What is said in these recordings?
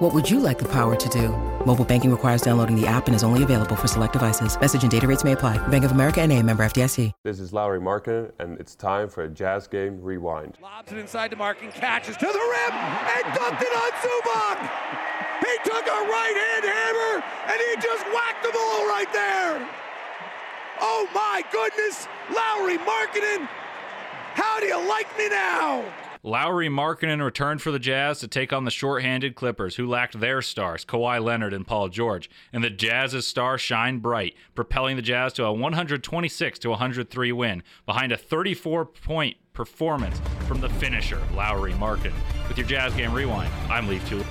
What would you like the power to do? Mobile banking requires downloading the app and is only available for select devices. Message and data rates may apply. Bank of America and a member FDIC. This is Lauri Markkanen, and it's time for a Jazz Game Rewind. Lobs it inside to Markin, catches to the rim, and dunked it on Zubac! He took a right-hand hammer, and he just whacked the ball right there! Oh my goodness! Lauri Markkanen, how do you like me now? Lauri Markkanen returned for the Jazz to take on the short-handed Clippers, who lacked their stars, Kawhi Leonard and Paul George, and the Jazz's star shined bright, propelling the Jazz to a 126 to 103 win, behind a 34-point performance from the finisher, Lauri Markkanen. With your Jazz Game Rewind, I'm Leaf Tulip.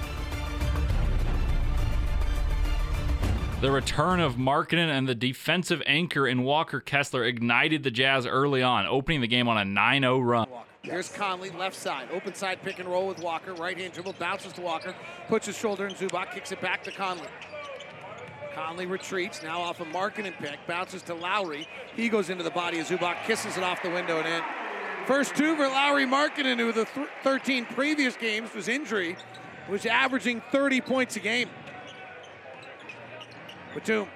The return of Markkanen and the defensive anchor in Walker Kessler ignited the Jazz early on, opening the game on a 9 0 run. Here's Conley, left side. Open side pick and roll with Walker. Right hand dribble, bounces to Walker. Puts his shoulder in Zubac, kicks it back to Conley. Conley retreats, now off a Markkanen pick. Bounces to Lauri. He goes into the body of Zubac, kisses it off the window and in. First two for Lauri Markkanen, who the th- 13 previous games was injury, was averaging 30 points a game. Batum.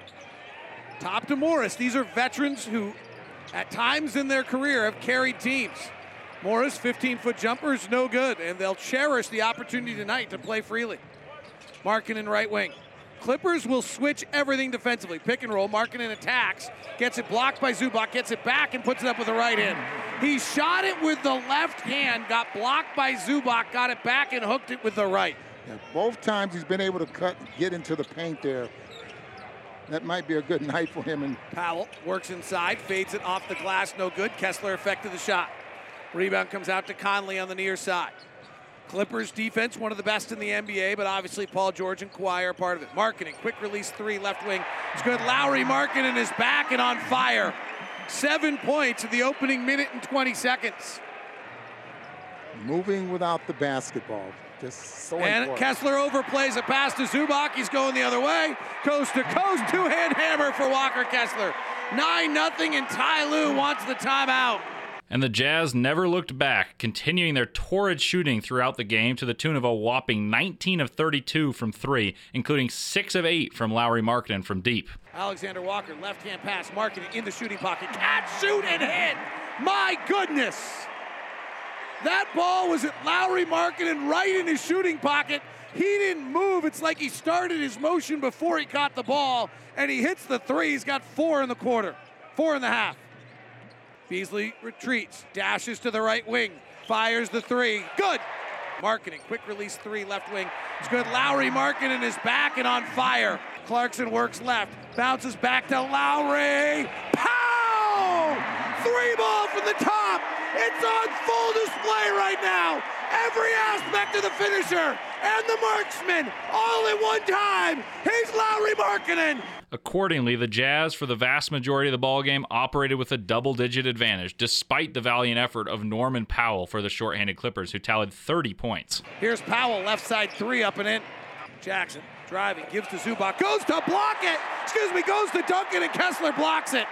Top to Morris. These are veterans who, at times in their career, have carried teams. Morris, 15 foot jumper is no good, and they'll cherish the opportunity tonight to play freely. Markkanen right wing. Clippers will switch everything defensively. Pick and roll. Markin in attacks, gets it blocked by Zubac, gets it back and puts it up with the right hand. He shot it with the left hand, got blocked by Zubac, got it back and hooked it with the right. Yeah, both times he's been able to cut, and get into the paint there. That might be a good night for him. And Powell works inside, fades it off the glass, no good. Kessler affected the shot. Rebound comes out to Conley on the near side. Clippers defense, one of the best in the NBA, but obviously Paul George and Kawhi are part of it. Markkanen, quick release three, left wing. It's good. Lauri Markkanen is back and on fire. Seven points in the opening minute and 20 seconds. moving without the basketball, just so And important. Kessler overplays a pass to Zubac. He's going the other way. Coast to coast, two-hand hammer for Walker Kessler. 9 nothing, and Ty Lue wants the timeout. And the Jazz never looked back, continuing their torrid shooting throughout the game to the tune of a whopping 19 of 32 from three, including 6 of 8 from Lauri Markkanen from deep. Alexander Walker, left hand pass, marking it in the shooting pocket. Catch, shoot, and hit. My goodness. That ball was at Lauri Markkanen right in his shooting pocket. He didn't move. It's like he started his motion before he caught the ball, and he hits the three. He's got four in the quarter, four in the half. Beasley retreats, dashes to the right wing, fires the three. Good. Markkanen, quick release three, left wing. It's good. Lauri Markkanen is back and on fire. Clarkson works left, bounces back to Lauri. Pow! Three ball from the top. It's on full display right now. Every aspect of the finisher and the marksman all at one time. He's Lauri Markkanen. Accordingly, the Jazz, for the vast majority of the ballgame, operated with a double digit advantage, despite the valiant effort of Norman Powell for the shorthanded Clippers, who tallied 30 points. Here's Powell, left side three up and in. Jackson driving, gives to Zubac, goes to block it. Excuse me, goes to Duncan, and Kessler blocks it.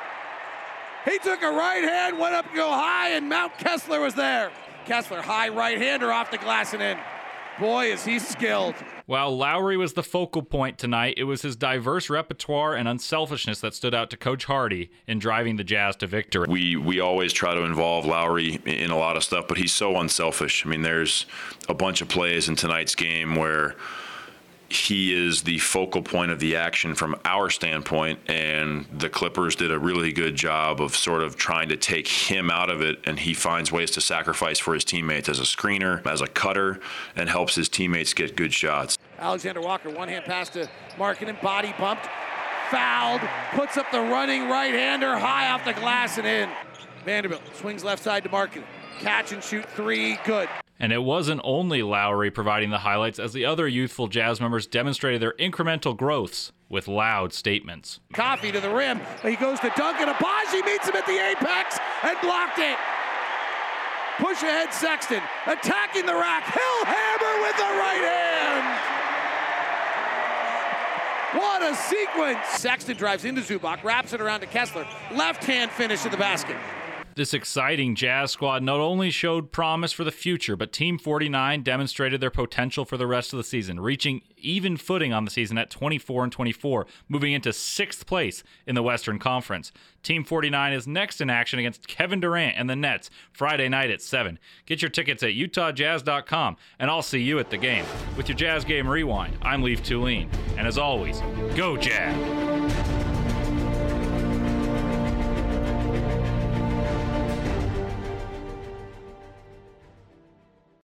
He took a right hand, went up to go high, and Mount Kessler was there. Kessler, high right hander off the glass and in. Boy, is he skilled. While Lauri was the focal point tonight, it was his diverse repertoire and unselfishness that stood out to Coach Hardy in driving the Jazz to victory. We we always try to involve Lauri in a lot of stuff, but he's so unselfish. I mean, there's a bunch of plays in tonight's game where he is the focal point of the action from our standpoint, and the Clippers did a really good job of sort of trying to take him out of it, and he finds ways to sacrifice for his teammates as a screener, as a cutter, and helps his teammates get good shots. Alexander Walker, one hand pass to Markkanen, body bumped, fouled, puts up the running right hander high off the glass and in. Vanderbilt swings left side to Markkanen. Catch and shoot three, good. And it wasn't only Lauri providing the highlights, as the other youthful Jazz members demonstrated their incremental growths. with loud statements. Coffey to the rim. He goes to Duncan. Agbaji meets him at the apex and blocked it. Push ahead Sexton. Attacking the rack. Hill hammer with the right hand. What a sequence. Sexton drives into Zubac, wraps it around to Kessler. Left hand finish to the basket. This exciting Jazz squad not only showed promise for the future, but Team 49 demonstrated their potential for the rest of the season, reaching even footing on the season at 24 and 24, moving into sixth place in the Western Conference. Team 49 is next in action against Kevin Durant and the Nets Friday night at 7. Get your tickets at utahjazz.com, and I'll see you at the game. With your Jazz Game Rewind, I'm Leaf Tulane, and as always, go Jazz!